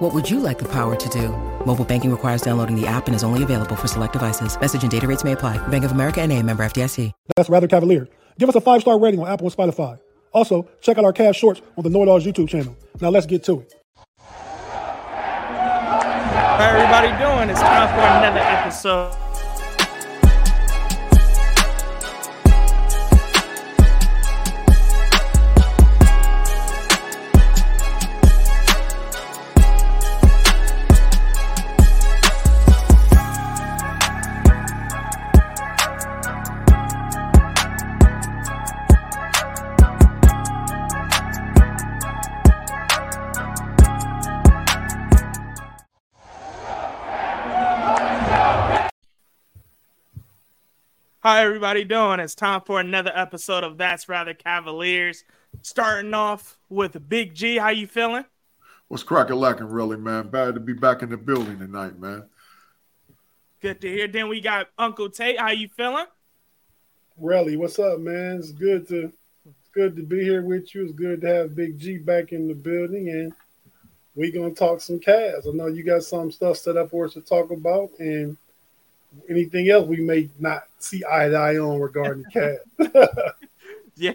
What would you like the power to do? Mobile banking requires downloading the app and is only available for select devices. Message and data rates may apply. Bank of America and a member FDIC. That's rather cavalier. Give us a five-star rating on Apple and Spotify. Also, check out our cast shorts on the Know-It-Alls YouTube channel. Now let's get to it. How everybody doing? It's time for another episode. How everybody doing? It's time for another episode of That's Rather Cavaliers. Starting off with Big G. How you feeling? What's cracking lacking, really, man? Bad to be back in the building tonight, man. Good to hear. Then we got Uncle Tate. How you feeling? Relly, what's up, man? It's good to it's good to be here with you. It's good to have Big G back in the building, and we gonna talk some Cavs. I know you got some stuff set up for us to talk about, and anything else we may not see eye to eye on regarding Cavs. Yeah,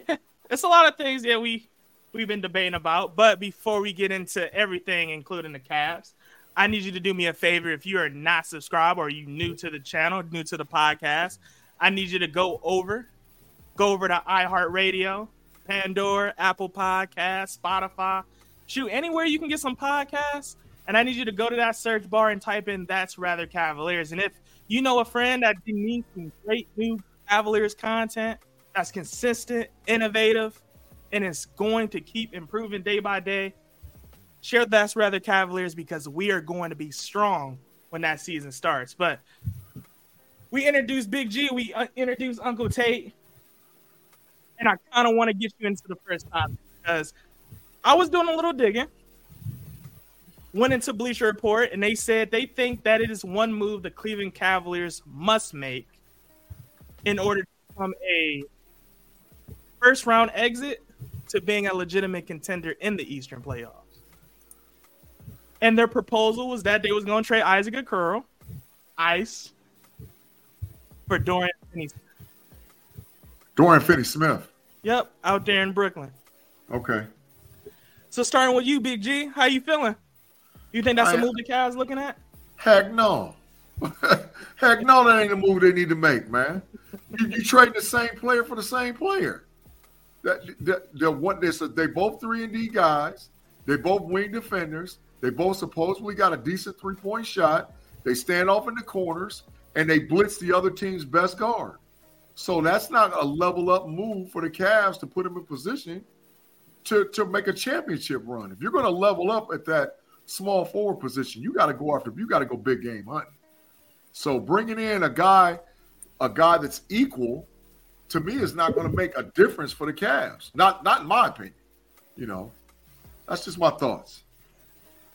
it's a lot of things that we we've been debating about. But before we get into everything, including the Cavs, I need you to do me a favor. If you are not subscribed or you new to the channel, new to the podcast, I need you to go over, go over to iHeartRadio, Pandora, Apple Podcasts, Spotify, shoot anywhere you can get some podcasts. And I need you to go to that search bar and type in "That's Rather Cavaliers." And if you know a friend that needs some great new Cavaliers content that's consistent, innovative, and is going to keep improving day by day, share that's rather Cavaliers because we are going to be strong when that season starts. But we introduced Big G, we uh, introduced Uncle Tate, and I kind of want to get you into the first topic because I was doing a little digging went into Bleacher Report and they said they think that it is one move the Cleveland Cavaliers must make in order to become a first round exit to being a legitimate contender in the Eastern playoffs. And their proposal was that they was going to trade Isaac Okoro, Ice, for Dorian Finney. Dorian Finney Smith. Yep, out there in Brooklyn. Okay. So starting with you, Big G, how you feeling? You think that's I- the move the Cavs looking at? Heck no. Heck no, that ain't the move they need to make, man. You, you trading the same player for the same player. That that the what this they both three and D guys. They both wing defenders. They both supposedly got a decent three point shot. They stand off in the corners and they blitz the other team's best guard. So that's not a level up move for the Cavs to put them in position to, to make a championship run. If you're going to level up at that small forward position, you got to go after. You got to go big game hunting. So bringing in a guy, a guy that's equal, to me is not going to make a difference for the Cavs. Not not in my opinion. You know, that's just my thoughts.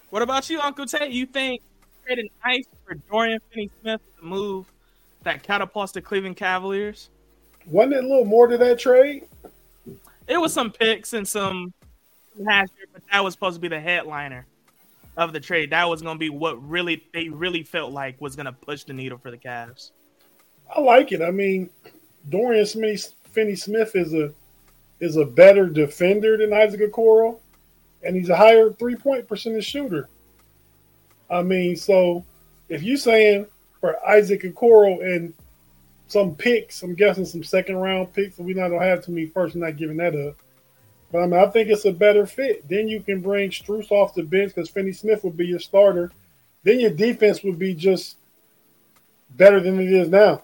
What about you, Uncle Tate? You think trading Ice for Dorian Finney-Smith is a move that catapults the Cleveland Cavaliers? Wasn't it a little more to that trade? It was some picks and some last year, but that was supposed to be the headliner of the trade. That was going to be what really they really felt like was going to push the needle for the Cavs. I like it. I mean, Dorian Smith, Finney Smith is a is a better defender than Isaac Okoro, and he's a higher three point percentage shooter. I mean, so if you're saying for Isaac Okoro and some picks, I'm guessing some second round picks, and we not gonna have too many first, not giving that up. But I mean, I think it's a better fit. Then you can bring Strus off the bench because Finney Smith would be your starter. Then your defense would be just better than it is now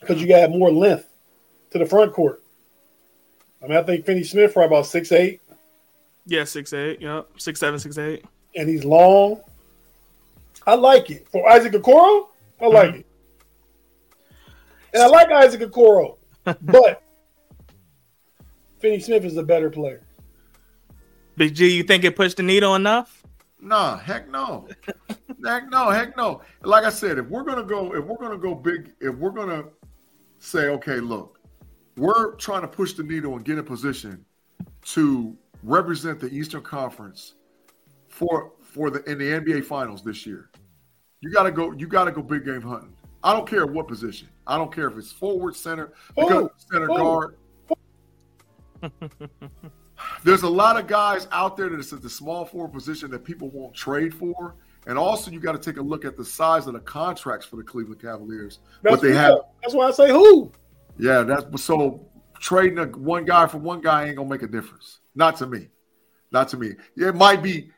because you got more length to the front court. I mean, I think Finney Smith for about six eight, Yeah, six eight. Yep, six seven, six eight. and he's long. I like it for Isaac Okoro. I like mm-hmm. it, and I like Isaac Okoro. but Finney Smith is a better player. Big G, you think it pushed the needle enough? Nah, heck no. heck no, heck no. Like I said, if we're gonna go, if we're gonna go big, if we're gonna say, okay, look, we're trying to push the needle and get in position to represent the Eastern Conference for for the in the NBA Finals this year. You gotta go. You gotta go big game hunting. I don't care what position. I don't care if it's forward, center, oh, center oh. guard. There's a lot of guys out there that is at the small forward position that people won't trade for. And also, you got to take a look at the size of the contracts for the Cleveland Cavaliers. That's what they have. That's why I say who. Yeah, that's so trading a, one guy for one guy ain't gonna make a difference. Not to me. Not to me. It might be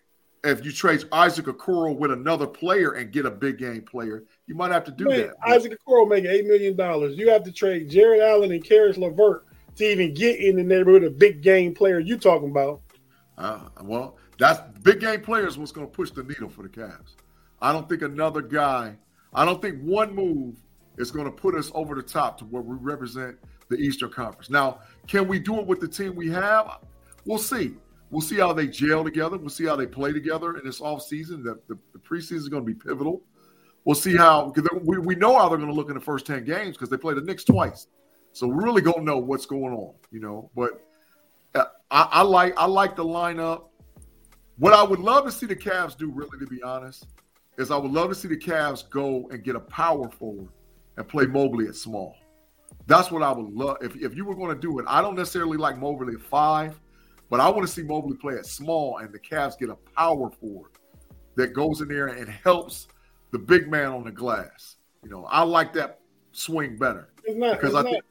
if you trade Isaac Okoro with another player and get a big game player, you might have to do Man, that. Isaac Okoro making eight million dollars. You have to trade Jarrett Allen and Caris LeVert to even get in the neighborhood of big game player you talking about. Uh, well, that's big game players what's going to push the needle for the Cavs. I don't think another guy. I don't think one move is going to put us over the top to where we represent the Eastern Conference. Now, can we do it with the team we have? We'll see. We'll see how they gel together. We'll see how they play together in this offseason. The, the, the preseason is going to be pivotal. We'll see how we, we know how they're going to look in the first 10 games because they play the Knicks twice. So we really don't know what's going on, you know. But uh, I, I like I like the lineup. What I would love to see the Cavs do, really, to be honest, is I would love to see the Cavs go and get a power forward and play Mobley at small. That's what I would love. If, if you were going to do it, I don't necessarily like Mobley at five, but I want to see Mobley play at small and the Cavs get a power forward that goes in there and helps the big man on the glass. You know, I like that swing better. Not because I not, think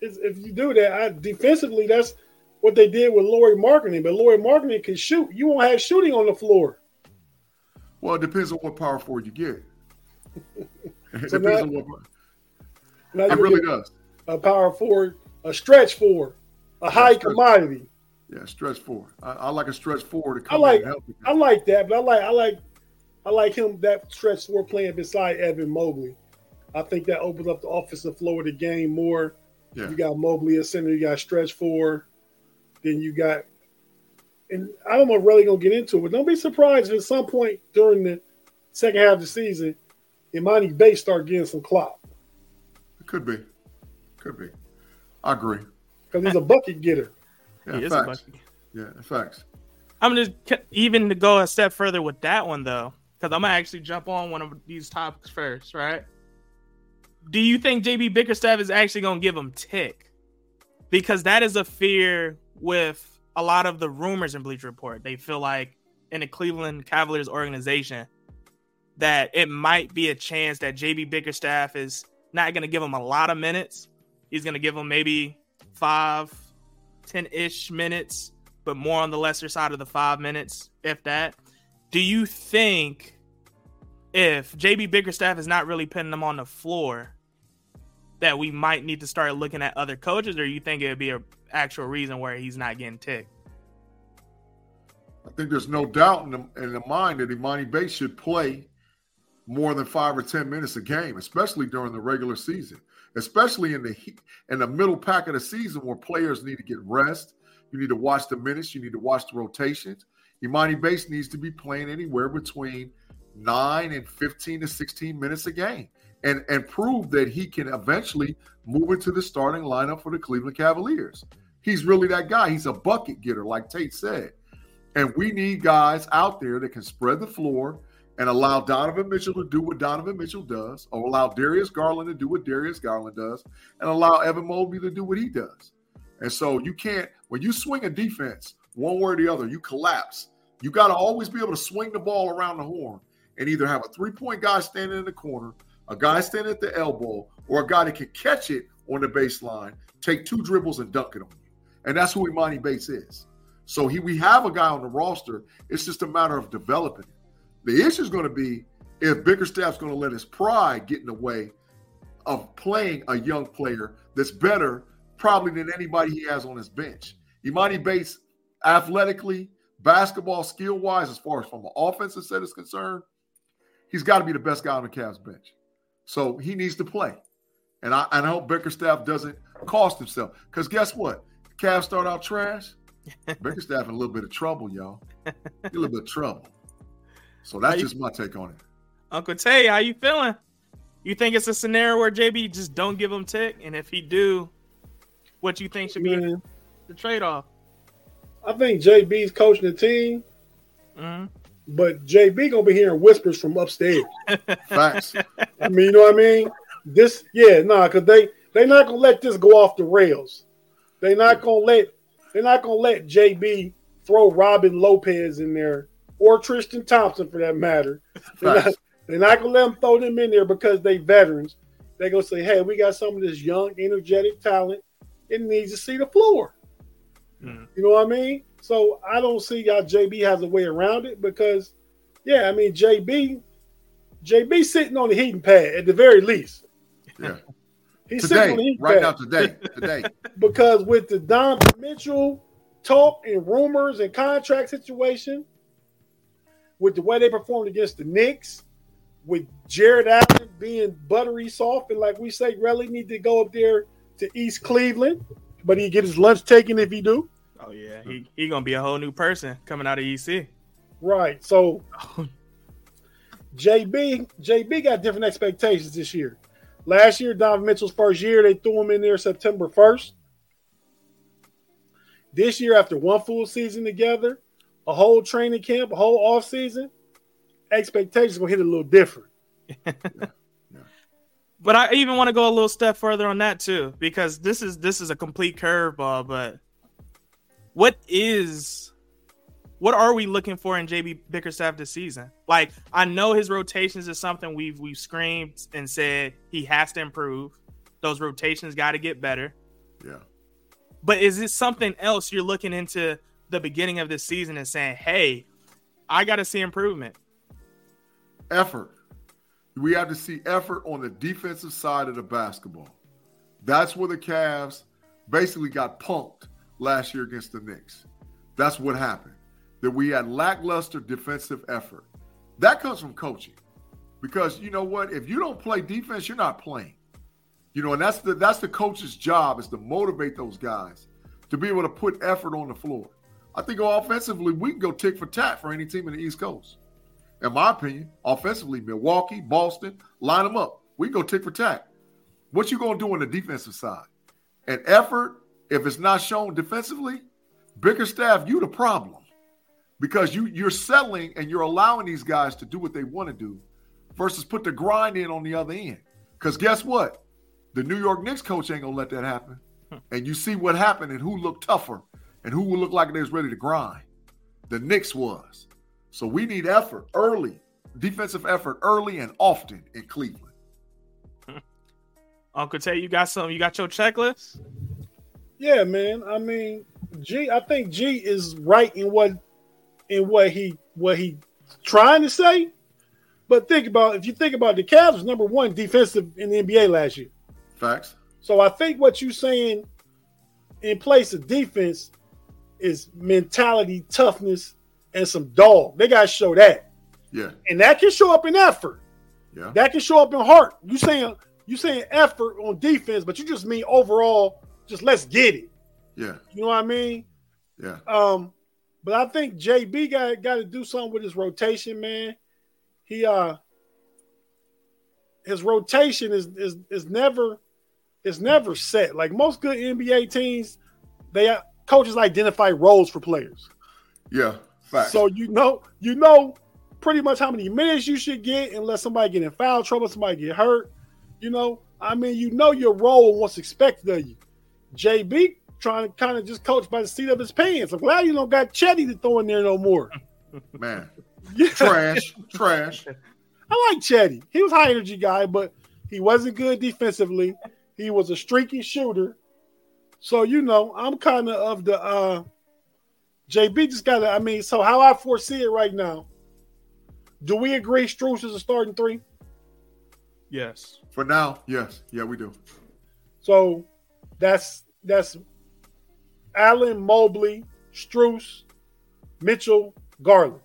if you do that, I, defensively, that's what they did with Lauri Markkanen. But Lauri Markkanen can shoot. You won't have shooting on the floor. Well, it depends on what power forward you get. it so depends now, on what. Now it really does. A power forward, a stretch forward, a high commodity. Yeah, stretch forward. I, I, like a stretch forward to come I like, and help. I like that, but I like I like I like him that stretch forward playing beside Evan Mobley. I think that opens up the offensive flow of the game more. Yeah. You got Mobley at center, you got stretch four, then you got, and I don't know really gonna get into it, but don't be surprised if at some point during the second half of the season, Emoni Bates start getting some clout. It could be, could be. I agree because he's a bucket getter. Yeah, he facts. Yeah, facts. I'm just even to go a step further with that one though, because I'm gonna actually jump on one of these topics first, right? Do you think JB Bickerstaff is actually going to give him tick? Because that is a fear with a lot of the rumors in Bleacher Report. They feel like in the Cleveland Cavaliers organization that it might be a chance that JB Bickerstaff is not going to give him a lot of minutes. He's going to give him maybe five, 10 ish minutes, but more on the lesser side of the five minutes, if that. Do you think if JB Bickerstaff is not really putting them on the floor, that we might need to start looking at other coaches, or you think it would be an actual reason where he's not getting ticked? I think there's no doubt in the, in the mind that Emoni Bates should play more than five or ten minutes a game, especially during the regular season, especially in the heat in the middle pack of the season where players need to get rest. You need to watch the minutes. You need to watch the rotations. Emoni Bates needs to be playing anywhere between nine and 15 to 16 minutes a game and and prove that he can eventually move into the starting lineup for the Cleveland Cavaliers. He's really that guy. He's a bucket getter, like Tate said. And we need guys out there that can spread the floor and allow Donovan Mitchell to do what Donovan Mitchell does, or allow Darius Garland to do what Darius Garland does, and allow Evan Mobley to do what he does. And so you can't, when you swing a defense one way or the other, you collapse. You got to always be able to swing the ball around the horn and either have a three point guy standing in the corner a guy standing at the elbow, or a guy that can catch it on the baseline, take two dribbles and dunk it on you. And that's who Emoni Bates is. So he we have a guy on the roster. It's just a matter of developing. The issue is going to be if Bickerstaff's going to let his pride get in the way of playing a young player that's better probably than anybody he has on his bench. Emoni Bates, athletically, basketball skill wise, as far as from an offensive set is concerned, he's got to be the best guy on the Cavs bench. So he needs to play. And I and I hope Bickerstaff doesn't cost himself. Because guess what? Cavs start out trash. Bickerstaff in a little bit of trouble, y'all. A little bit of trouble. So that's just my take on it. Uncle Tay, how you feeling? You think it's a scenario where JB just don't give him tick, and if he do, what you think should be Man, the trade off? I think JB's coaching the team, hmm but JB gonna be hearing whispers from upstairs. Facts. I mean, you know what I mean? This, yeah, nah, because they they not gonna let this go off the rails. They not gonna let they're not gonna let JB throw Robin Lopez in there or Tristan Thompson for that matter. They're not, they're not gonna let them throw them in there because they veterans. They're gonna say, "Hey, we got some of this young, energetic talent. It needs to see the floor." Mhm. You know what I mean? So I don't see how JB has a way around it because, yeah, I mean JB, JB sitting on the heating pad at the very least. Yeah. He's sitting on the Today, heating right pad now, today, today. because with the Don Mitchell talk and rumors and contract situation, with the way they performed against the Knicks, with Jarrett Allen being buttery soft and like we say, really need to go up there to East Cleveland, but he get his lunch taken if he do. Oh yeah, he he gonna be a whole new person coming out of EC. Right. So JB, JB got different expectations this year. Last year, Donovan Mitchell's first year, they threw him in there September 1st. This year, after one full season together, a whole training camp, a whole off season, expectations gonna hit a little different. But I even want to go a little step further on that too, because this is this is a complete curveball. But what is what are we looking for in JB Bickerstaff this season? Like I know his rotations is something we've we've screamed and said he has to improve. Those rotations got to get better. Yeah. But is it something else you're looking into the beginning of this season and saying, "Hey, I got to see improvement." effort. We have to see effort on the defensive side of the basketball. That's where the Cavs basically got punked last year against the Knicks. That's what happened. That we had lackluster defensive effort. That comes from coaching. Because you know what? If you don't play defense, you're not playing. You know, and that's the that's the coach's job is to motivate those guys to be able to put effort on the floor. I think offensively, we can go tick for tat for any team in the East Coast in my opinion, offensively, Milwaukee, Boston, line them up. We go tick for tack. What you gonna do on the defensive side? And effort, if it's not shown defensively, Bickerstaff, you the problem. Because you you're settling and you're allowing these guys to do what they want to do versus put the grind in on the other end. Because guess what? The New York Knicks coach ain't gonna let that happen. Hmm. And you see what happened and who looked tougher and who would look like they was ready to grind. The Knicks was. So we need effort early, defensive effort early and often in Cleveland. Uncle Tay, you got some? You got your checklist? Yeah, man. I mean, G. I think G is right in what in what he what he trying to say. But think about if you think about the Cavs was number one defensive in the NBA last year. Facts. So I think what you're saying in place of defense is mentality, toughness, and some dog. They gotta show that. Yeah. And that can show up in effort. Yeah. That can show up in heart. You saying you saying effort on defense, but you just mean overall, just let's get it. Yeah. You know what I mean? Yeah. Um, but I think JB got got to do something with his rotation, man. He uh his rotation is is is never is never set. Like most good NBA teams, they uh, coaches identify roles for players. Yeah. Facts. So you know you know pretty much how many minutes you should get unless somebody get in foul trouble, somebody get hurt. You know, I mean, you know your role and what's expected of you. JB trying to kind of just coach by the seat of his pants. I'm glad you don't got Chetty to throw in there no more. Man. Yeah, Trash. Trash. I like Chetty. He was high energy guy, but he wasn't good defensively. He was a streaky shooter. So you know, I'm kind of of the uh JB just gotta. I mean, so how I foresee it right now. Do we agree Strus is a starting three? Yes. For now, yes. Yeah, we do. So that's that's Allen, Mobley, Strus, Mitchell, Garland.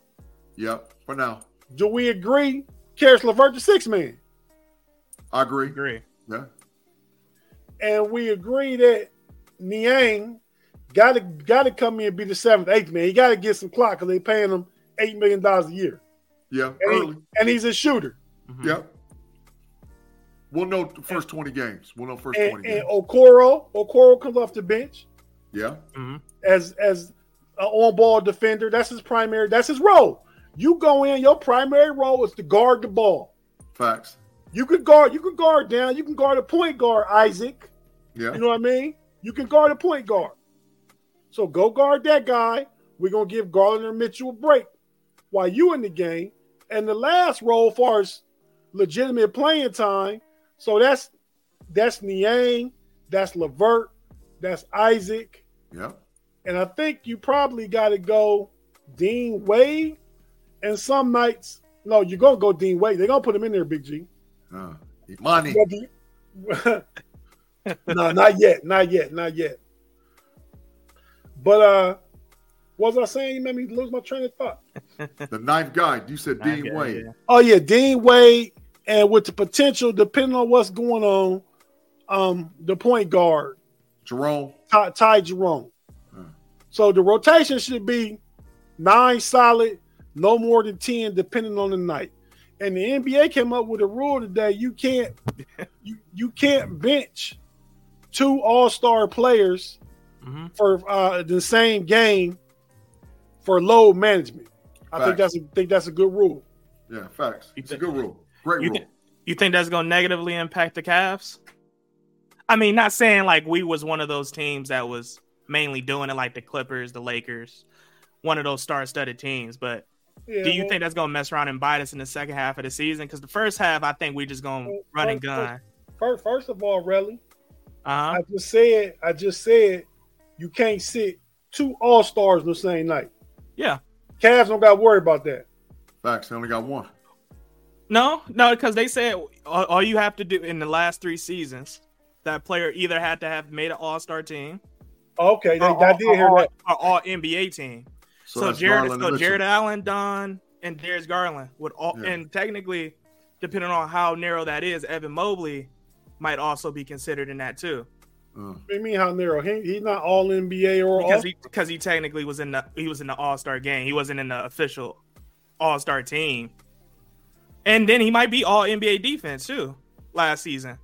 Yep. For now. Do we agree? Caris LeVert the six man. I agree. Agree. Yeah. and we agree that Niang got to got to come in and be the seventh, eighth man. He got to get some clock because they paying him eight million dollars a year. Yeah, and, early. He, and he's a shooter. Mhm. Yep. We'll know the first 20 games. We'll know first And, 20 and games. Okoro, Okoro comes off the bench Yeah. Mhm. as as an on ball defender. That's his primary. That's his role. You go in. Your primary role is to guard the ball. Facts. You could guard. You can guard down. You can guard a point guard, Isaac. Yeah. You know what I mean? You can guard a point guard. So go guard that guy. We're gonna give Garland and Mitchell a break while you in the game. And the last role, as far as legitimate playing time, so that's that's Niang, that's LeVert, that's Isaac, Yeah. and I think you probably got to go Dean Wade. And some nights, no, you're gonna go Dean Wade. They're gonna put him in there, Big G. Uh, Emoni. No, not yet, not yet, not yet. But uh, what was I saying? You made me lose my train of thought. The ninth guy. You said Dean Okay, Wade. yeah. Oh yeah, Dean Wade, and with the potential, depending on what's going on, um, the point guard Jerome. Ty, Ty Jerome. Hmm. So the rotation should be nine solid, no more than ten, depending on the night. And the NBA came up with a rule today: you can't, you you can't bench two All Star players Mhm. for uh, the same game for load management. I think that's a, think that's a good rule. Yeah, facts. It's a good rule. Great You, rule. thi- you think that's going to negatively impact the Cavs? I mean, not saying like we was one of those teams that was mainly doing it like the Clippers, the Lakers, one of those star-studded teams. But Yeah, do you well, think that's going to mess around and bite us in the second half of the season? Because the first half, I think we just going to Well, run and first- gun. First, first of all, Relly, Uh huh. I just said, I just said, you can't sit two All Stars on the same night. Yeah. Cavs don't got to worry about that. Facts. They only got one. No, no, because they said all, all you have to do in the last three seasons, that player either had to have made an All Star team, Okay, they, or, I did hear or- that. or all NBA team. So, that's Jarrett, Garland so Jarrett Allen, Don, and Darius Garland would all, Yeah. and technically, depending on how narrow that is, Evan Mobley might also be considered in that too, Uh, What do you mean how narrow? He, he's not all NBA or all. he because he technically was in the he was in the All Star game. He wasn't in the official All Star team, and then he might be All NBA defense too last season.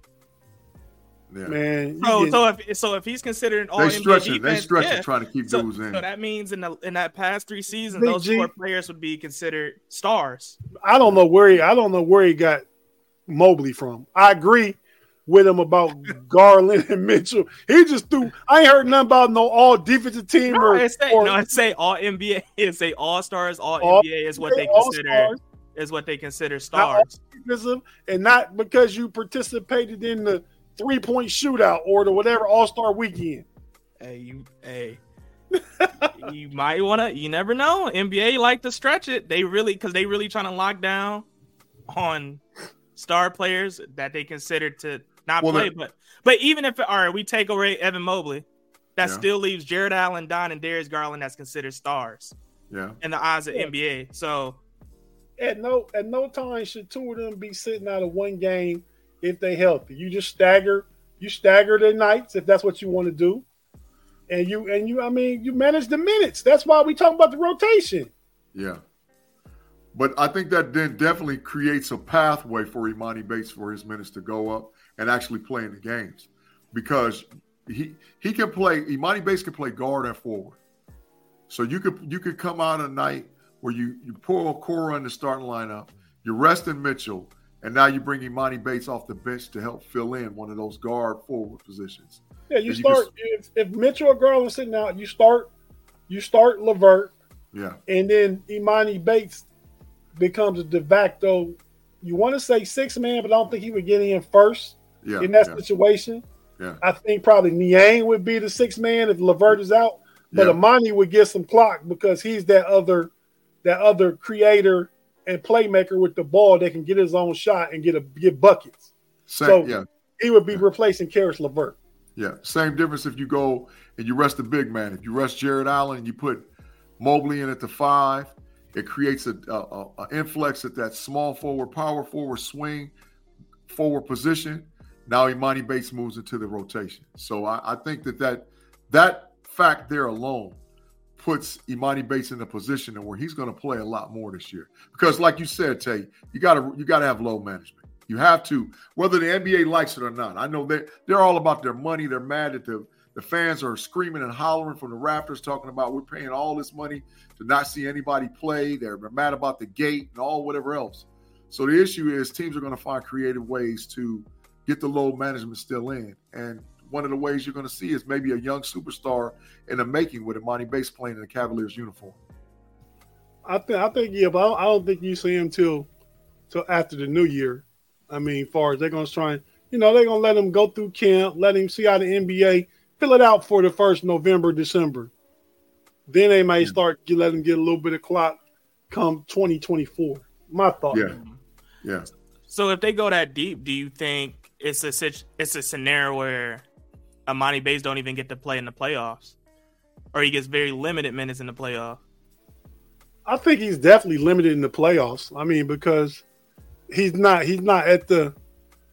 yeah. Man, you So get- so if so if he's considered an All They NBA stretch it. They defense, stretch yeah. it trying to keep So, dudes in. so that means in the in that past three seasons, Big those G. four players would be considered stars. I don't know where he. I don't know where he got Mobley from. I agree with him about Garland and Mitchell. He just threw. I ain't heard nothing about no all defensive team No, or, it say or no, it say all NBA. It say all stars. All, All- NBA is what they all consider stars, is what they consider stars. defensive, and not because you participated in the three point shootout or the whatever All Star weekend. Hey, you, hey, you might wanna. You never know. NBA like to stretch it. They really because they really trying to lock down on star players that they consider to not Well, play. But but even if all right, we take away Evan Mobley, that Yeah. still leaves Jarrett Allen, Don, and Darius Garland that's considered stars yeah. in the eyes of Yeah. NBA. So At no at no time should two of them be sitting out of one game if they healthy. You just stagger. You stagger their nights if that's what you want to do, and you and you. I mean, you manage the minutes. That's why we talk about the rotation. Yeah. But I think that then definitely creates a pathway for Emoni Bates for his minutes to go up and actually play in the games. Because he he can play Emoni Bates can play guard and forward. So you could you could come out a night where you you pull Cora in the starting lineup, you're resting Mitchell, and now you bring Emoni Bates off the bench to help fill in one of those guard forward positions. Yeah, you And you can start if, if Mitchell or Garland sitting out, you start you start Levert, Yeah. and then Emoni Bates becomes a de facto. You want to say six man, but I don't think he would get in first Yeah. in that yeah, situation. yeah. I think probably Niang would be the six man if Levert is out, but Yeah. Emoni would get some clock because he's that other that other creator and playmaker with the ball that can get his own shot and get a get buckets. Same, so- yeah. He would be replacing Caris LeVert. Yeah, same difference if you go and you rest the big man. If you rest Jared Allen and you put Mobley in at the five, it creates a, a, a influx at that small forward, power forward swing, forward position. Now Emoni Bates moves into the rotation. So I, I think that, that that fact there alone puts Emoni Bates in a position where he's going to play a lot more this year. Because, like you said, Tay, you got to you got to have low management. You have to, whether the NBA likes it or not. I know they they're all about their money. They're mad at the the fans are screaming and hollering from the Raptors, talking about we're paying all this money to not see anybody play. They're mad about the gate and all whatever else. So the issue is teams are going to find creative ways to get the low management still in. And one of the ways you're going to see is maybe a young superstar in the making with Emoni Bates playing in the Cavaliers uniform. I think I think yeah, but I don't think you see him till till after the new year. I mean, far as they're going to try and you know they're going to let him go through camp, let him see how the NBA fill it out for the first November, December. Then they might start get, let him get a little bit of clock come 2024. My thought. Yeah, yeah. So if they go that deep, do you think it's a it's a scenario where Emoni Bates don't even get to play in the playoffs, or he gets very limited minutes in the playoffs. I think he's definitely limited in the playoffs. I mean, because he's not he's not at the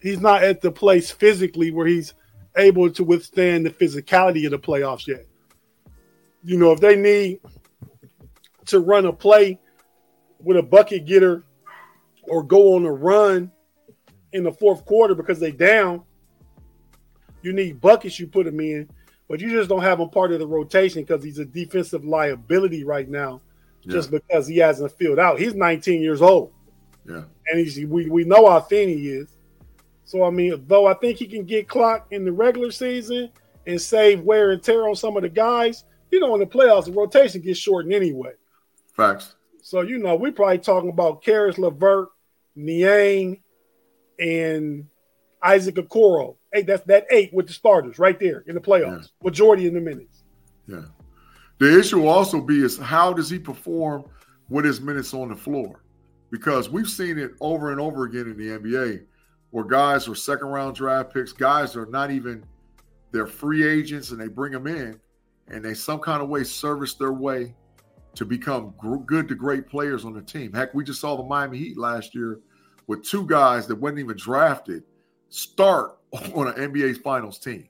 he's not at the place physically where he's able to withstand the physicality of the playoffs yet. You know, if they need to run a play with a bucket getter or go on a run in the fourth quarter because they down, you need buckets you put him in, but you just don't have him part of the rotation because he's a defensive liability right now, yeah. just because he hasn't filled out. He's 19 years old. Yeah. And he's we, we know how thin he is. So I mean, though I think he can get clocked in the regular season and save wear and tear on some of the guys, you know, in the playoffs, the rotation gets shortened anyway. Facts. So you know, we're probably talking about Caris LeVert, Niang, and Isaac Okoro. Hey, that's that eight with the starters right there in the playoffs. Yeah. Majority in the minutes. Yeah. The issue will also be is how does he perform with his minutes on the floor? Because we've seen it over and over again in the NBA where guys are second round draft picks, guys are not even they're free agents and they bring them in and they some kind of way service their way to become good to great players on the team. Heck, we just saw the Miami Heat last year with two guys that weren't even drafted start on an NBA Finals team.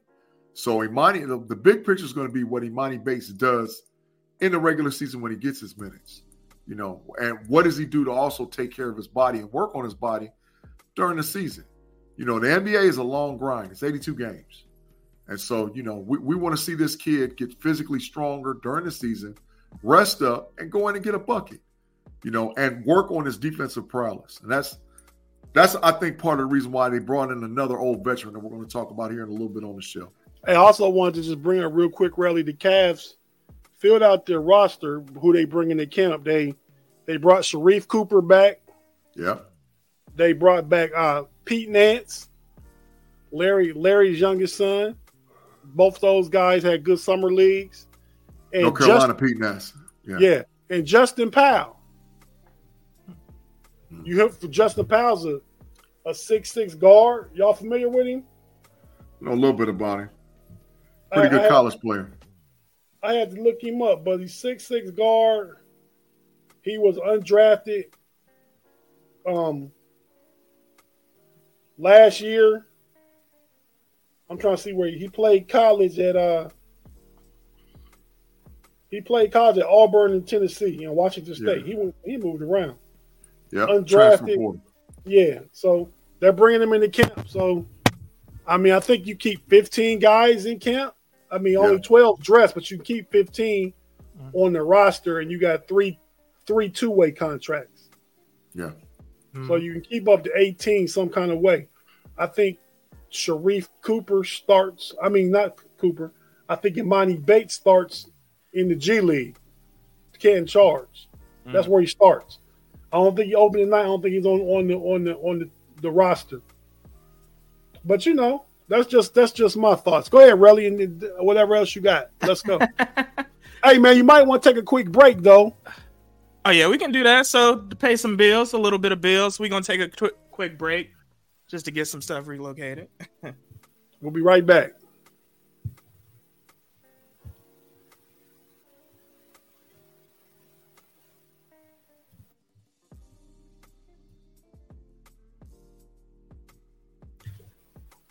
So Emoni, the, the big picture is going to be what Emoni Bates does in the regular season when he gets his minutes, you know, and what does he do to also take care of his body and work on his body during the season. You know, the NBA is a long grind. It's 82 games. And so, you know, we, we want to see this kid get physically stronger during the season, rest up, and go in and get a bucket, you know, and work on his defensive prowess. And that's that's I think part of the reason why they brought in another old veteran that we're going to talk about here in a little bit on the show. I also wanted to just bring a real quick rally. The Cavs filled out their roster, who they bring in the camp. They they brought Sharife Cooper back. Yeah. They brought back uh, Pete Nance, Larry Larry's youngest son. Both those guys had good summer leagues. And North Carolina, Just, Pete Nance. Yeah. yeah. And Justin Powell. Hmm. You have for Justin Powell's a, a six six guard. Y'all familiar with him? Know a little bit about him. Pretty I, good I college player. I had to look him up, but he's six six guard. He was undrafted. Um, last year. I'm trying to see where he, he played college at uh he played college at Auburn in Tennessee and Washington State. Yeah. He he moved around. Yeah, undrafted. Yeah, so they're bringing them into camp. So, I mean, I think you keep 15 guys in camp. I mean, only yeah. 12 dress, but you keep 15 mm-hmm. on the roster, and you got three three two way contracts. Yeah. Mm-hmm. So you can keep up to 18 some kind of way. I think Sharife Cooper starts. I mean, not Cooper. I think Emoni Bates starts in the G League. Can't charge. Mm-hmm. That's where he starts. I don't think he opened tonight. I don't think he's on on the on the on the, the roster. But you know, that's just that's just my thoughts. Go ahead, Relly, and whatever else you got. Let's go. hey man, you might want to take a quick break though. Oh yeah, we can do that. So to pay some bills, a little bit of bills, we're gonna take a quick quick break just to get some stuff relocated. we'll be right back.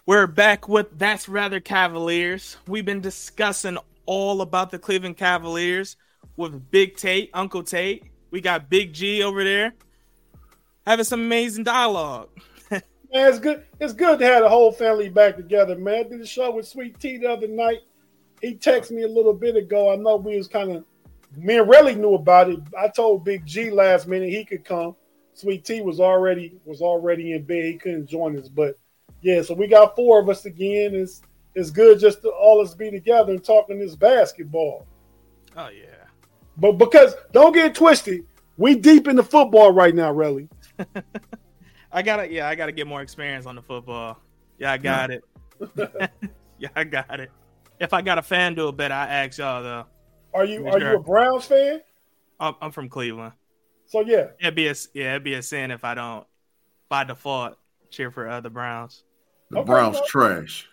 We're back with That's Rather Cavaliers. We've been discussing all about the Cleveland Cavaliers with Big Tate, Uncle Tate. We got Big G over there having some amazing dialogue. man, it's good. It's good to have the whole family back together, man. I did a show with Sweet Tea the other night. He texted me a little bit ago. I know we was kind of me and Relly knew about it. I told Big G last minute he could come. Sweet T was already was already in bed. He couldn't join us, but yeah. So we got four of us again. It's it's good just to all us be together and talking this basketball. Oh yeah. But because don't get it twisted, we deep in the football right now, really. I gotta, yeah, I gotta get more experience on the football. Yeah, I got it. yeah, I got it. If I got a fan do a bet, I ask y'all though. Are you are you a Browns fan? I'm, I'm from Cleveland. So yeah, it'd be a yeah, it'd be a sin if I don't by default cheer for the Browns. The okay, Browns trash.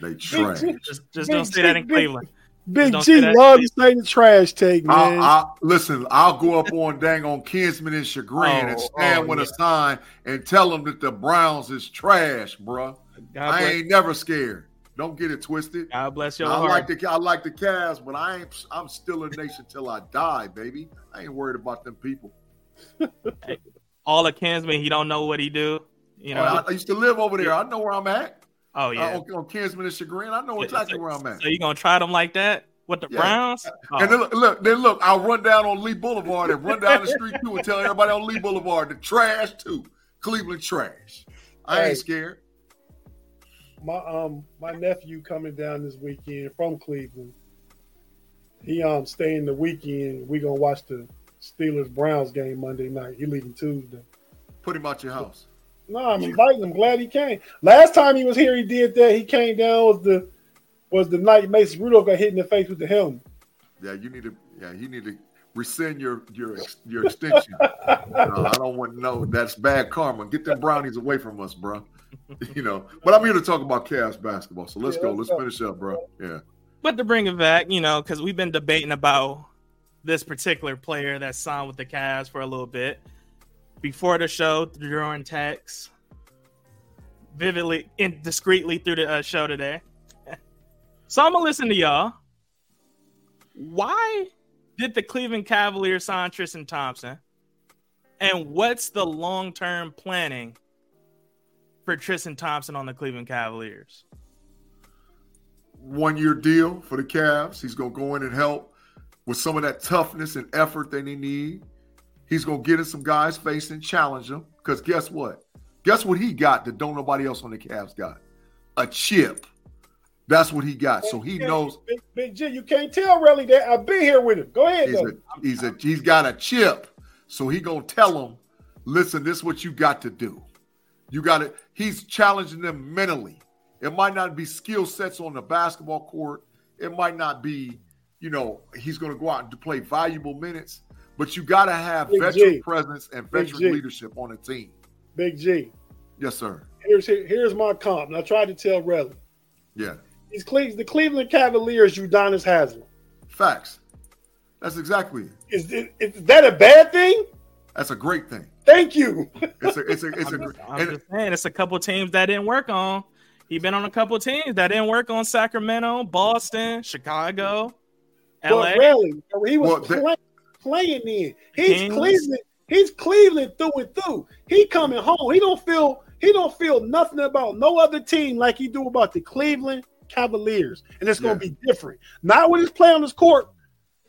They trash. Just, just don't say that in Cleveland. Big G loves saying the trash take, man. I, I, listen, I'll go up on dang on Kinsman and Chagrin oh, and stand oh, with yeah. a sign and tell them that the Browns is trash, bro. God I ain't never scared. Don't get it twisted. God bless your I heart. like the I like the Cavs, but I ain't. I'm still a nation till I die, baby. I ain't worried about them people. hey, all the Kinsman, he don't know what he do. You know, I, I used to live over there. I know where I'm at. Oh yeah, uh, on, on Kinsman and Chagrin. I know exactly so, where I'm at. So you gonna try them like that with the yeah. Browns? Oh. And then look, then look, I'll run down on Lee Boulevard and run down the street too and tell everybody on Lee Boulevard the trash too. Cleveland trash. I ain't scared. My um my nephew coming down this weekend from Cleveland. He um staying the weekend. We gonna watch the Steelers Browns game Monday night. He leaving Tuesday. Put him out your house. No, I'm inviting him. Glad he came. Last time he was here, he did that. He came down was the was the night Mason Rudolph got hit in the face with the helmet. Yeah, you need to. Yeah, you need to rescind your your your extension. I don't want to know. That's bad karma. Get them brownies away from us, bro. you know. But I'm here to talk about Cavs basketball. So let's yeah, go. Let's, let's finish up, bro. Yeah. But to bring it back, you know, because we've been debating about this particular player that signed with the Cavs for a little bit before the show during text, vividly and discreetly through the uh, show today. so I'm gonna listen to y'all. Why did the Cleveland Cavaliers sign Tristan Thompson? And what's the long term planning for Tristan Thompson on the Cleveland Cavaliers? One year deal for the Cavs. He's gonna go in and help with some of that toughness and effort that they need. He's gonna get in some guys' face and challenge them. Because guess what? Guess what he got that don't nobody else on the Cavs got? A chip. That's what he got. So he knows. Big, Big G, you can't tell really that I've been here with him. Go ahead. He's a, he's a he's got a chip. So he gonna tell them, listen, this is what you got to do. You got it. He's challenging them mentally. It might not be skill sets on the basketball court. It might not be, you know, he's going to go out and play valuable minutes. But you got to have Big veteran G. presence and veteran leadership on a team. Big G. Yes, sir. Here's here's my comp. And I tried to tell Relly. Yeah. He's Cle- the Cleveland Cavaliers, Udonis Haslem. Facts. That's exactly it. Is, is, is that a bad thing? That's a great thing. Thank you. It's a it's a it's I'm a. Just, I'm just saying, it's a couple teams that didn't work on. He been on a couple teams that didn't work on Sacramento, Boston, Chicago, LA. really, he was well, playing playing in. He's Kings. Cleveland. He's Cleveland through and through. He coming home. He don't feel he don't feel nothing about no other team like he do about the Cleveland Cavaliers, and it's going to yeah. be different. Not with his play on his court,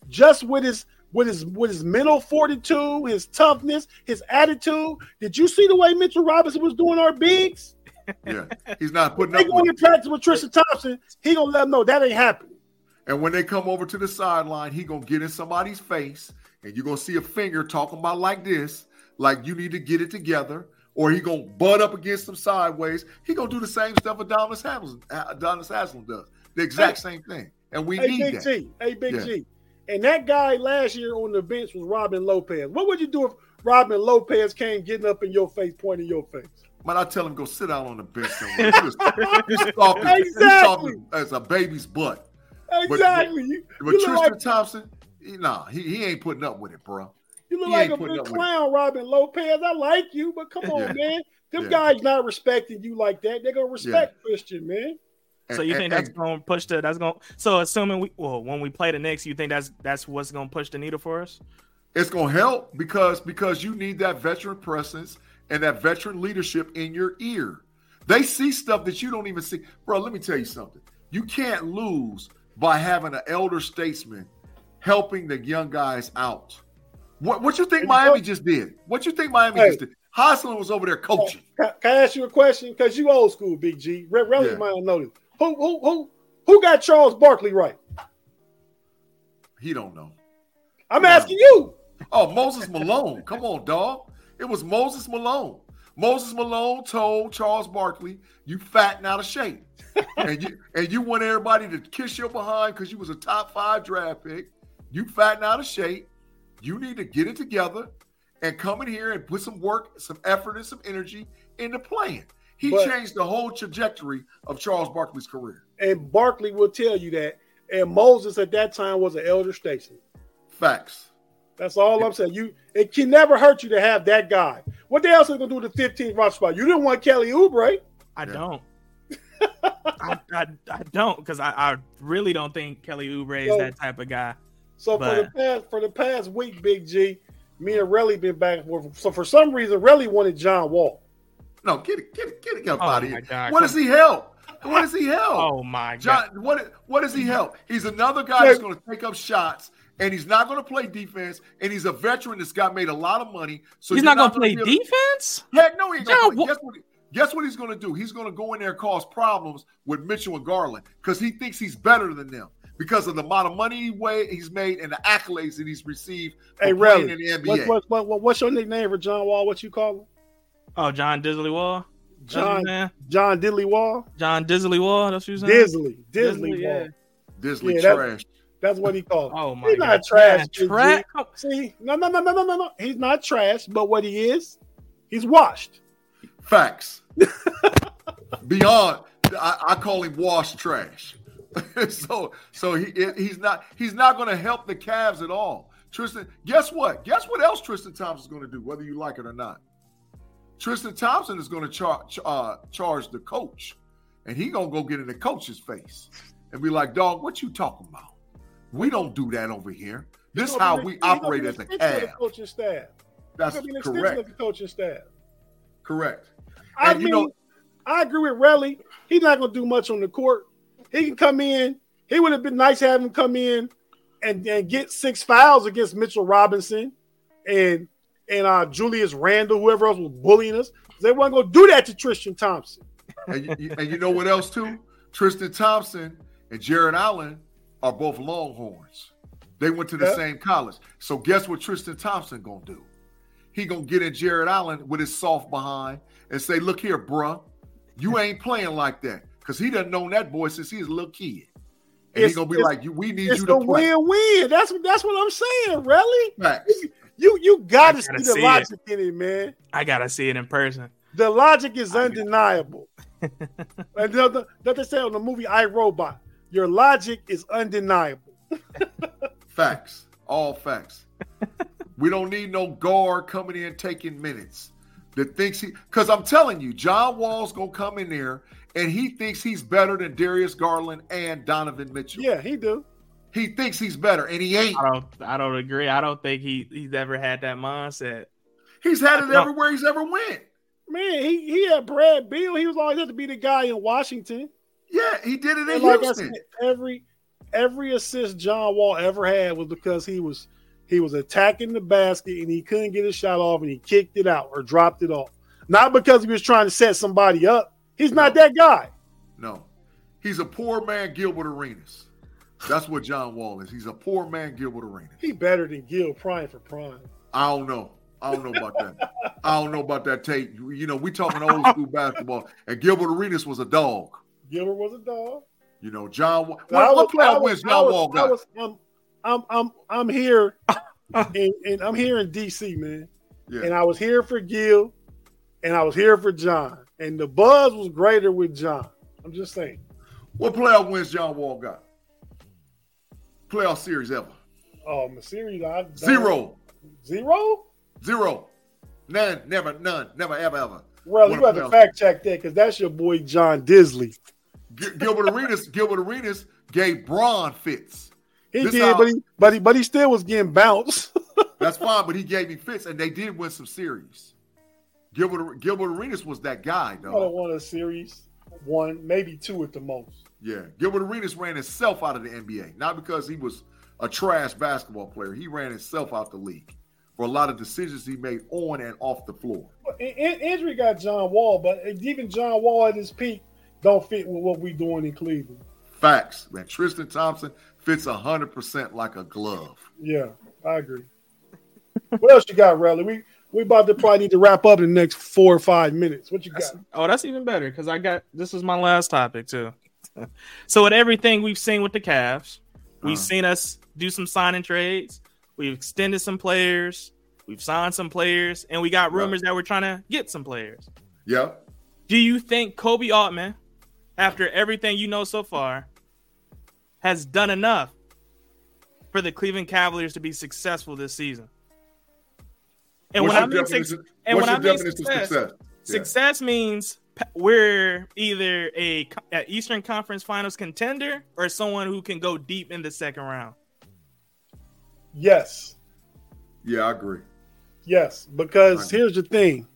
just with his with his with his mental fortitude, his toughness, his attitude. Did you see the way Mitchell Robinson was doing our bigs? Yeah, he's not putting up. going to practice with Tristan Thompson. He gonna let him know that ain't happening. And when they come over to the sideline, he gonna get in somebody's face and you're gonna see a finger talking about like this, like you need to get it together, or he gonna butt up against them sideways. He gonna do the same stuff Udonis Haslem, Udonis Haslem does, the exact hey, same thing, and we hey, need Big that. G, hey Big yeah. G, and that guy last year on the bench was Robin Lopez. What would you do if Robin Lopez came getting up in your face, pointing your face? Man, I tell him go sit down on the bench somewhere. You just, you exactly. as a baby's butt. Exactly. But, but, but Tristan like, Thompson, nah, he, he ain't putting up with it, bro. You look He like a big up with it. clown, Robin Lopez. I like you, but come on, Yeah. man. Them Yeah. guys not respecting you like that. They're gonna respect Christian, man. So you think that's going to push the that's gonna so assuming we well when we play the Knicks, you think that's that's what's going to push the needle for us? It's gonna help because because you need that veteran presence and that veteran leadership in your ear. They see stuff that you don't even see. Bro, let me tell you something. You can't lose by having an elder statesman helping the young guys out. What what you think Miami just did? What you think Miami Hey. just did? Haslem was over there oh, coaching. Can, can I ask you a question? Because you old school, Big G. Re- Relly Yeah. might not know this. Who who who who got Charles Barkley right? He don't know. I'm asking you. Oh, Moses Malone. Come on, dog. It was Moses Malone. Moses Malone told Charles Barkley, "You fat and out of shape, and you and you want everybody to kiss your behind because you was a top five draft pick. You fat and out of shape. You need to get it together and come in here and put some work, some effort, and some energy into playing." He But- changed the whole trajectory of Charles Barkley's career. And Barkley will tell you that. And Moses at that time was an elder statesman. Facts. That's all I'm saying. You it can never hurt you to have that guy. What the else are they gonna do with the 15th roster spot? You didn't want Kelly Oubre. I Yeah. don't. I, I, I don't because I, I really don't think Kelly Oubre is So- that type of guy. So for the past for the past week, Big G, me and Relly been back and forth. So for some reason, Relly wanted John Wall. No, get it, get it, get it up Oh out of my here. God. What does he help? What does he help? Oh my god! John, what what does he help? He's another guy that's going to take up shots, and he's not going to play defense. And he's a veteran that's got made a lot of money. So He's you're not going to gonna play able- defense. Heck no, he ain't John, going to play. what- Guess what? he- Guess what he's going to do? He's going to go in there and cause problems with Mitchell and Garland because he thinks he's better than them because of the amount of money he way he's made and the accolades that he's received for Hey, playing in the NBA. What, what, what, what- what's your nickname for John Wall? What you call him? Oh, John Disley Wall. John? John Diddley Wall? John Disley Wall. That's who's Disley. Disley Disley, Wall. yeah. Disney Yeah, trash. That's what he called. Oh my He's god! not trash, Big Trash. See, no, no, no, no, no, no, no. He's not trash, but what he is, he's washed. Facts. Beyond, I, I call him wash trash. so, so he he's not he's not going to help the Cavs at all. Tristan, guess what? Guess what else Tristan Thompson is going to do, whether you like it or not. Tristan Thompson is going to charge uh, charge the coach, and he gonna go get in the coach's face and be like, "Dog, what you talking about? We don't do that over here. This is how we operate as a Cavs. coaching staff. That's be an extension correct. of the coaching staff. Correct. I And you mean, know- I agree with Relly. He's not going to do much on the court. He can come in. He would have been nice to have him come in and, and get six fouls against Mitchell Robinson and and uh, Julius Randle, whoever else was bullying us. They weren't going to do that to Tristan Thompson. and, you, and you know what else too? Tristan Thompson and Jarrett Allen are both Longhorns. They went to the Yeah. same college. So guess what Tristan Thompson gonna do? He gonna get in Jarrett Allen with his soft behind and say, "Look here, bruh, you ain't playing like that." Because he doesn't known that boy since he was a little kid. And he's gonna be like, "You, we need you to play." win-win. That's what that's what I'm saying, Really, Facts. You you got to see gotta the see it. logic in it, man. I gotta see it in person. The logic is I- undeniable. and the, the, that they say on the movie I Robot, your logic is undeniable. Facts. All facts. we don't need no guard coming in taking minutes that thinks he because I'm telling you, John Wall's gonna come in there and he thinks he's better than Darius Garland and Donovan Mitchell. Yeah, he do. He thinks he's better, and he ain't. I don't. I don't agree. I don't think he he's ever had that mindset. He's had it No. everywhere he's ever went. Man, he he had Brad Beal. He was always had to be the guy in Washington. Yeah, he did it in And like I Houston. said, every every assist John Wall ever had was because he was he was attacking the basket and he couldn't get a shot off and he kicked it out or dropped it off. Not because he was trying to set somebody up. He's not that guy. No, he's a poor man, Gilbert Arenas. That's what John Wall is. He's a poor man, Gilbert Arenas. He better than Gil prime for prime. I don't know. I don't know about that. I don't know about that tape. You know, we talking old school basketball, and Gilbert Arenas was a dog. Gilbert was a dog. You know, John. What, what was- playoff was- wins John was- Wall got? was- I'm, I'm, I'm, I'm here, and, and I'm here in DC, man. Yeah. And I was here for Gil, and I was here for John, and the buzz was greater with John. I'm just saying. What playoff wins John Wall got? Playoff series ever? Oh, my series, I Zero. Zero? Zero. None. Never. None. Never. Ever. Ever. Well, you got to fact check that because that's your boy John Disley. Gil- Gilbert Arenas. Gilbert Arenas gave Braun fits. He This did, how- but he but he but he still was getting bounced. That's fine, but he gave me fits, and they did win some series. Gilbert Gilbert Arenas was that guy, I don't though. want a series, one, maybe two at the most. Yeah, Gilbert Arenas ran himself out of the NBA, not because he was a trash basketball player. He ran himself out the league for a lot of decisions he made on and off the floor. But in- in- Injury got John Wall, but even John Wall at his peak don't fit with what we're doing in Cleveland. Facts, man. Tristan Thompson fits hundred percent like a glove. Yeah, I agree. what else you got, Relly? We we about to probably need to wrap up in the next four or five minutes. What you got? That's- oh, that's even better because I got this is my last topic too. so with everything we've seen with the Cavs, we've Uh-huh. seen us do some signing trades. We've extended some players. We've signed some players, and we got Right. rumors that we're trying to get some players. Yeah, Do you think Koby Altman, after everything you know so far, has done enough for the Cleveland Cavaliers to be successful this season? And What's when I your mean suc- and what's when I mean definition success, success? Yeah. success means we're either a, a Eastern Conference Finals contender or someone who can go deep in the second round. Yes, Yeah, I agree. yes. Because Right. here's the thing: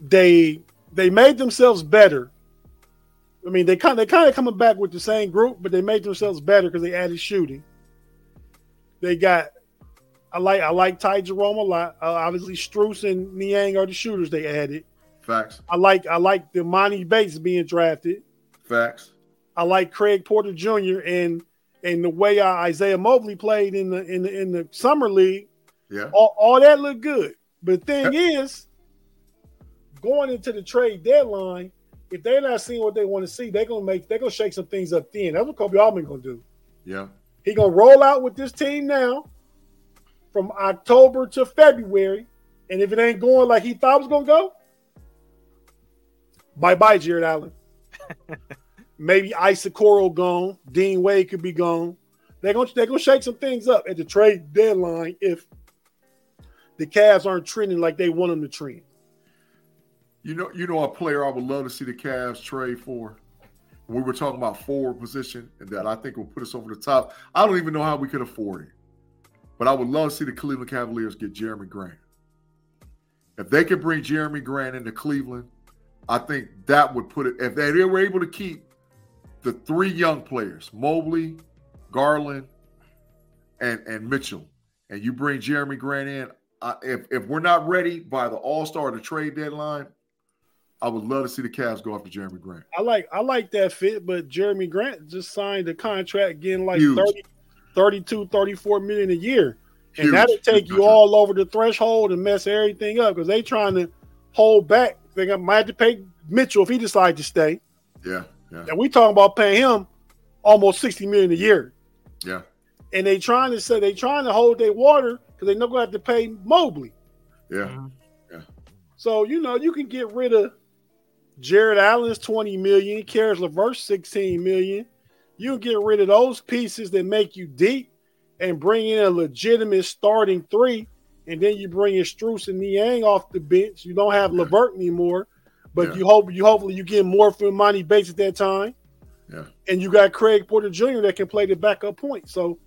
they they made themselves better. I mean, they kind they kind of coming back with the same group, but they made themselves better because they added shooting. They got. I like I like Ty Jerome a lot. Uh, obviously, Strus and Niang are the shooters they added. Facts, I like I like the Emoni Bates being drafted. facts. I like Craig Porter Jr. and and the way uh, Isaiah Mobley played in the in the in the summer league. Yeah, All, all that looked good. But the thing is, going into the trade deadline, if they're not seeing what they want to see, they're gonna make they're gonna shake some things up thin. That's what Koby Altman gonna do. yeah, He gonna roll out with this team now from October to February, and if it ain't going like he thought it was gonna go, bye bye, Jarrett Allen. Maybe Isaac Okoro gone, Dean Wade could be gone. They're gonna they're gonna shake some things up at the trade deadline if the Cavs aren't trending like they want them to trend. You know, you know, a player I would love to see the Cavs trade for. We were talking about forward position, and that I think will put us over the top. I don't even know how we could afford it, but I would love to see the Cleveland Cavaliers get Jerami Grant. If they could bring Jerami Grant into Cleveland, I think that would put it. If they were able to keep the three young players, Mobley, Garland, and and Mitchell, and you bring Jerami Grant in, I, if if we're not ready by the All Star the trade deadline, I would love to see the Cavs go after Jerami Grant. I like I like that fit, but Jerami Grant just signed a contract getting like Huge. 30, 32, 34 million a year. And Huge. that'll take Huge you all over the threshold and mess everything up because they trying to hold back. They got- might have to pay Mitchell if he decides to stay. Yeah, yeah, And we talking about paying him almost 60 million a year. yeah, And they trying to say they trying to hold their water because they know gonna have to pay Mobley. Yeah. Mm-hmm. Yeah. So you know you can get rid of Jarrett Allen's 20 million, Caris LeVert 16 million. You can get rid of those pieces that make you deep and bring in a legitimate starting three, and then you bring in Strus and Niang off the bench. You don't have Levert anymore, but Yeah. you hope you hopefully you get more from Emoni Bates at that time. Yeah. And you got Craig Porter Jr. that can play the backup point. So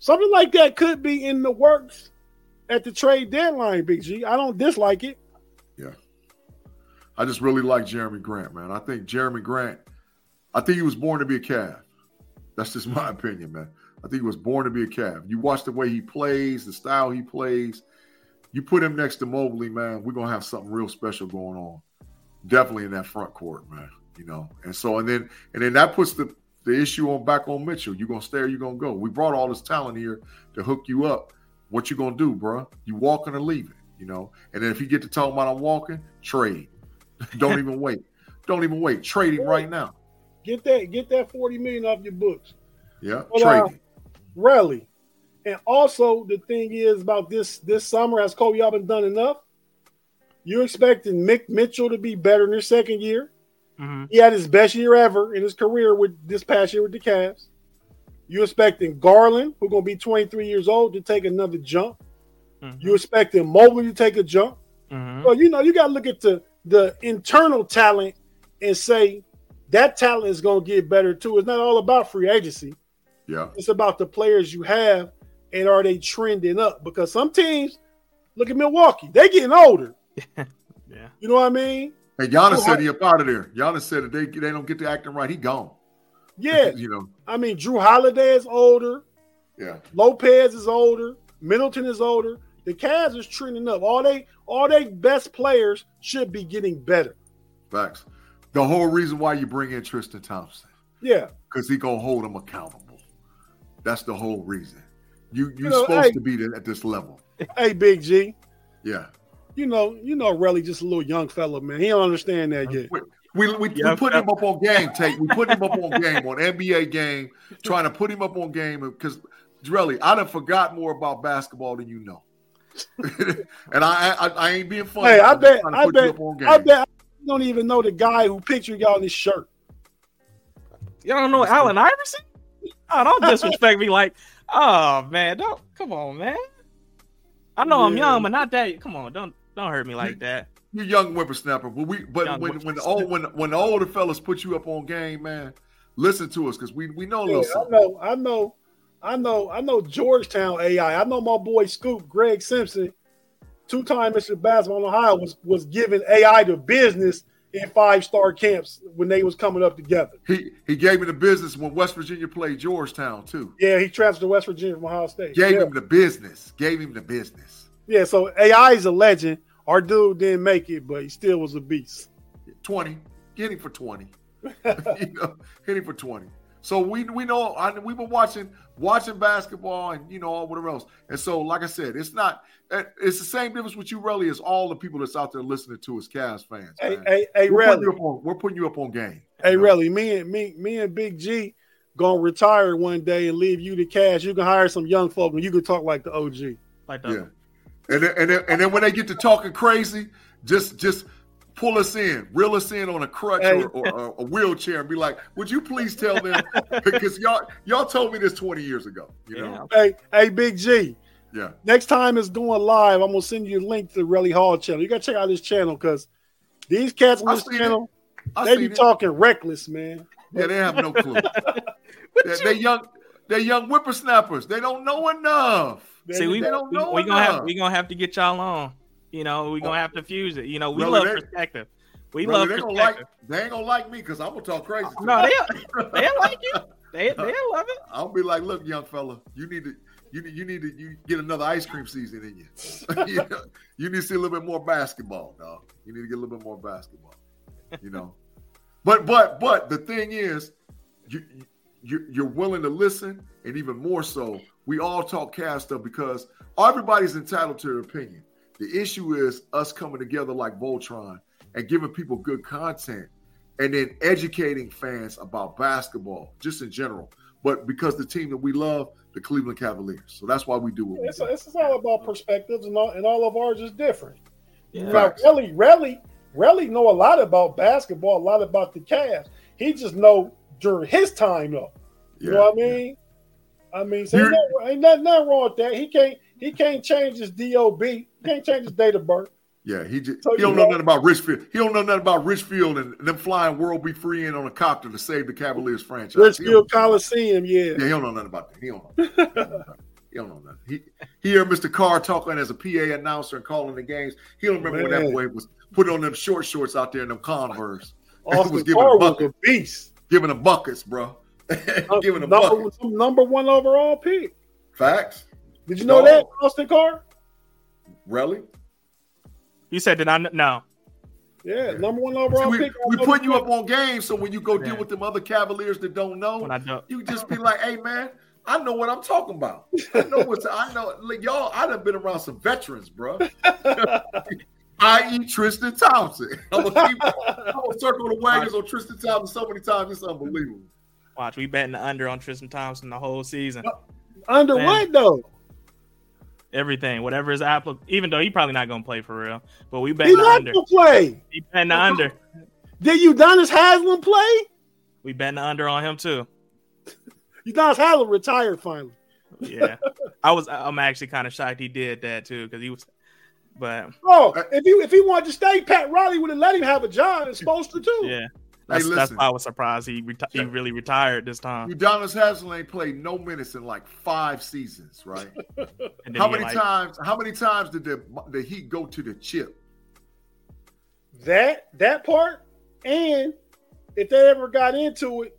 something like that could be in the works at the trade deadline, Big G. I don't dislike it. Yeah. I just really like Jerami Grant, man. I think Jerami Grant, I think he was born to be a Cav. That's just my opinion, man. I think he was born to be a Cav. You watch the way he plays, the style he plays. You put him next to Mobley, man. We're gonna have something real special going on. Definitely in that front court, man. You know, and so and then and then that puts the the issue on back on Mitchell. You're gonna stay or you're gonna go? We brought all this talent here to hook you up. What you gonna do, bro? You walking or leaving? You know. And then if you get to talking about I'm walking, trade. Don't even wait. Don't even wait. Trade him right now. Get that, get that 40 million off your books. Yeah, Well, trade uh. Relly. And also the thing is about this this summer, has Koby Altman done enough? You're expecting Mick Mitchell to be better in his second year? Mhm. He had his best year ever in his career with this past year with the Cavs. You're expecting Garland, who's gonna be 23 years old, to take another jump? Mhm. You expect him Mobley to take a jump. Mhm. Well, you know, you got to look at the the internal talent and say that talent is going to get better too. It's not all about free agency. Yeah. It's about the players you have and are they trending up? Because some teams, look at Milwaukee, they getting older. Yeah. You know what I mean? And Giannis Oh, said I- he up out of there. Giannis said if they they don't get to acting right, he gone. Yeah. you know. I mean, Jrue Holiday is older. Yeah. Lopez is older. Middleton is older. The Cavs is trending up. All they all they best players should be getting better. Facts. The whole reason why you bring in Tristan Thompson Yeah. because he gonna hold them accountable. That's the whole reason. You you're You know, supposed hey- to be there at this level. Hey, Big G. Yeah. You know, you know, Relly just a little young fella, man. He don't understand that yet. We we, we, Yeah, we put him up on game tape. We put him up on game on NBA game, trying to put him up on game because Drelly, I done forgot more about basketball than you know. and I, I I ain't being funny. Hey, I I'm bet, I bet, up on game. I bet you don't even know the guy who pictured y'all in his shirt. Y'all don't know Allen Iverson? Oh, don't disrespect me like, oh man, don't come on, man. I know I'm young, but not that. Come on, don't don't hurt me like that. You're young whippersnapper, but we but Young when when the old when when the older fellas put you up on game, man, listen to us because we we know a Yeah, little I know, I know, I know, I know Georgetown AI. I know my boy Scoop, Greg Simpson, two-time Mr. Basketball in Ohio, was was giving AI the business in five-star camps when they was coming up together. He he gave me the business when West Virginia played Georgetown too. Yeah, he transferred to West Virginia from Ohio State. Gave yeah. him the business. Gave him the business. yeah, so AI is a legend. Our dude didn't make it, but he still was a beast. Twenty. Get him for twenty. you know, hit him for twenty. So we we know I, we've been watching watching basketball and you know all whatever else. And so, like I said, it's not it's the same difference with you, really, as all the people that's out there listening to us, Cavs fans. Hey, man. hey, hey, we're, putting you up on, we're putting you up on game. Hey, you know? Relly, me and me, me and Big G gonna retire one day and leave you the cash. You can hire some young folk and you can talk like the OG. Like the Yeah. And then, and then and then when they get to talking crazy, just just pull us in, reel us in on a crutch Hey. or, or, or a wheelchair, and be like, "Would you please tell them?" because y'all y'all told me this twenty years ago. You know, Hey, hey, Big G. yeah. Next time it's going live, I'm gonna send you a link to the Relly Hall channel. You gotta check out this channel because these cats on this channel, they be it. talking reckless, man. Yeah, they have no clue. they're, they're young. They're young whippersnappers. They don't know enough. See, we They don't know we gonna have enough. we gonna have to get y'all on. You know, we're gonna have to fuse it. You know, we Really, love perspective. We Really, love they gonna perspective. like. They ain't gonna like me because I'm gonna talk crazy. no, them. they they like you. They they love it. I'll be like, look, young fella, you need to, you need, you need to, you get another ice cream season in you. you, know, you need to see a little bit more basketball, dog. You need to get a little bit more basketball. You know, but but but the thing is, you you you're willing to listen, and even more so, we all talk cast stuff because everybody's entitled to their opinion. The issue is us coming together like Voltron and giving people good content and then educating fans about basketball just in general. But because the team that we love, the Cleveland Cavaliers. So that's why we do what we It's, do. it's all about perspectives, and all, and all of ours is different. Yeah. Now, Facts. Relly, Relly, Relly know a lot about basketball, a lot about the Cavs. He just know during his time though. You know what I mean? I mean, so ain't, nothing, ain't nothing, nothing wrong with that. He can't he can't change his DOB. Can't change his date of birth. Yeah, he just So he don't know know- nothing about Richfield. He don't know nothing about Richfield and them flying World B. Free in on a copter to save the Cavaliers franchise. Richfield Coliseum, yeah. Yeah, he don't know nothing about that. He don't know. He don't know nothing. He don't know nothing. He, he heard Mr. Carr talking as a PA announcer and calling the games. He don't remember when that boy was putting on them short shorts out there in them Converse, Austin was giving Carr a was a beast. giving them buckets, bro. Uh, giving them number, buckets. number one overall pick. Facts. Did you know No. that, Austin Carr? Really? You said that I kn- no. Yeah, Yeah. number one See, overall we pick. we put you up on games, so when you go deal with them other Cavaliers that don't know, When I don't. you just be like, "Hey, man, I know what I'm talking about. I know what's I know. Like, y'all, I done been around some veterans, bro. I.e. Tristan Thompson. I'm gonna, keep, I'm gonna circle the wagons on Tristan Thompson so many times. It's unbelievable. Watch, we betting the under on Tristan Thompson the whole season. Uh, under Man. what though? Everything, whatever is applicable. Even though he probably not gonna play for real, but we He betting the not under. play. He betting the under. Did Udonis Haslem play? We betting the under on him too. Udonis Haslem retired finally. Yeah, I was. I'm actually kind of shocked he did that too because he was. But oh, if he if he wanted to stay, Pat Riley would have let him have a job and supposed to too. Yeah, that's, hey, that's why I was surprised he reti- he really retired this time. Udonis Haslem ain't played no minutes in like five seasons, right? how many like, times? How many times did the the Heat go to the chip? That that part, and if they ever got into it,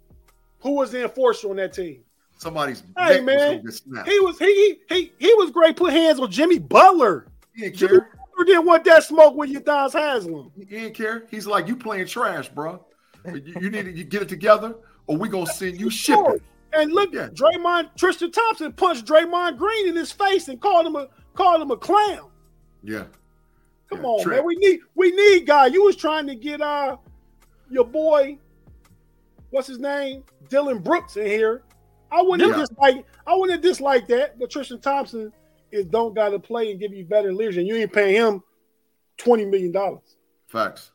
who was the enforcer on that team? Somebody's hey man, he was he he he was great. Put hands on Jimmy Butler. He didn't Jimmy care. Butler didn't want that smoke with Udonis Haslem. He didn't care. He's like, you playing trash, bro. You, you need to you get it together, or we gonna send you shipping. And look, yeah. Draymond Tristan Thompson punched Draymond Green in his face and called him a called him a clown. Yeah. Come yeah, on, Trent. man. We need we need guy. You was trying to get uh your boy, what's his name? Dillon Brooks in here. I wouldn't yeah. dislike I wouldn't dislike that, but Tristan Thompson is don't gotta play and give you better leadership. And you ain't paying him twenty million dollars. Facts.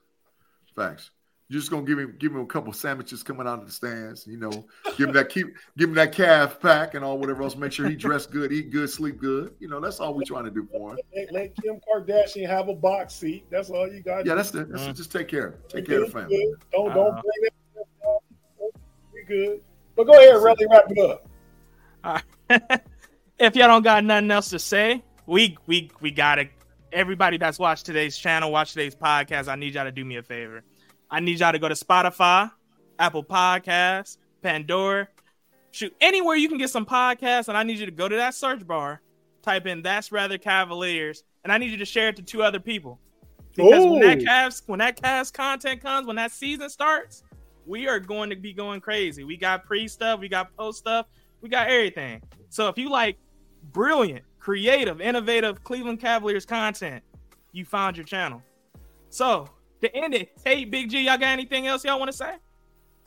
Facts. You're just gonna give him give him a couple sandwiches coming out of the stands, you know, give him that keep give him that calf pack and all whatever else. Make sure he dress good, eat good, sleep good. You know, that's all we're trying to do for him. Let, let Kim Kardashian have a box seat. That's all you got. Yeah, that's it. That's. Just take care. Take care of the family. Good. Don't don't uh, bring that. We good. But go ahead, really wrap it up. All right. if y'all don't got nothing else to say, we we we gotta. Everybody that's watched today's channel, watch today's podcast. I need y'all to do me a favor I need y'all to go to Spotify, Apple Podcasts, Pandora, shoot anywhere you can get some podcasts, and I need you to go to that search bar, type in "That's Rather Cavaliers," and I need you to share it to two other people. Because Ooh. when that Cavs, when that Cavs content comes, when that season starts, we are going to be going crazy. We got pre stuff, we got post stuff, we got everything. So if you like brilliant, creative, innovative Cleveland Cavaliers content, you found your channel. So to end it, hey, Big G, y'all got anything else y'all want to say?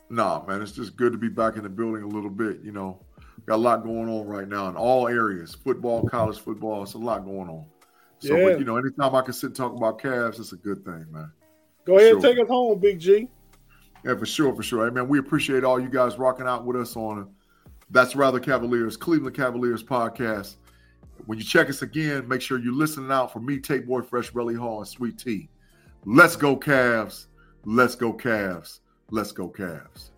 Nah, man, it's just good to be back in the building a little bit. You know, got a lot going on right now in all areas football, college football. It's a lot going on. So, yeah. but, you know, anytime I can sit and talk about Cavs, it's a good thing, man. Go ahead sure. and take us home, Big G. Yeah, for sure, for sure. Hey, man, we appreciate all you guys rocking out with us on That's Rather Cavaliers, Cleveland Cavaliers podcast. When you check us again, make sure you're listening out for me, Tate Boy Fresh, Relly Hall, and Sweet Tea. Let's go, Cavs. Let's go, Cavs. Let's go, Cavs.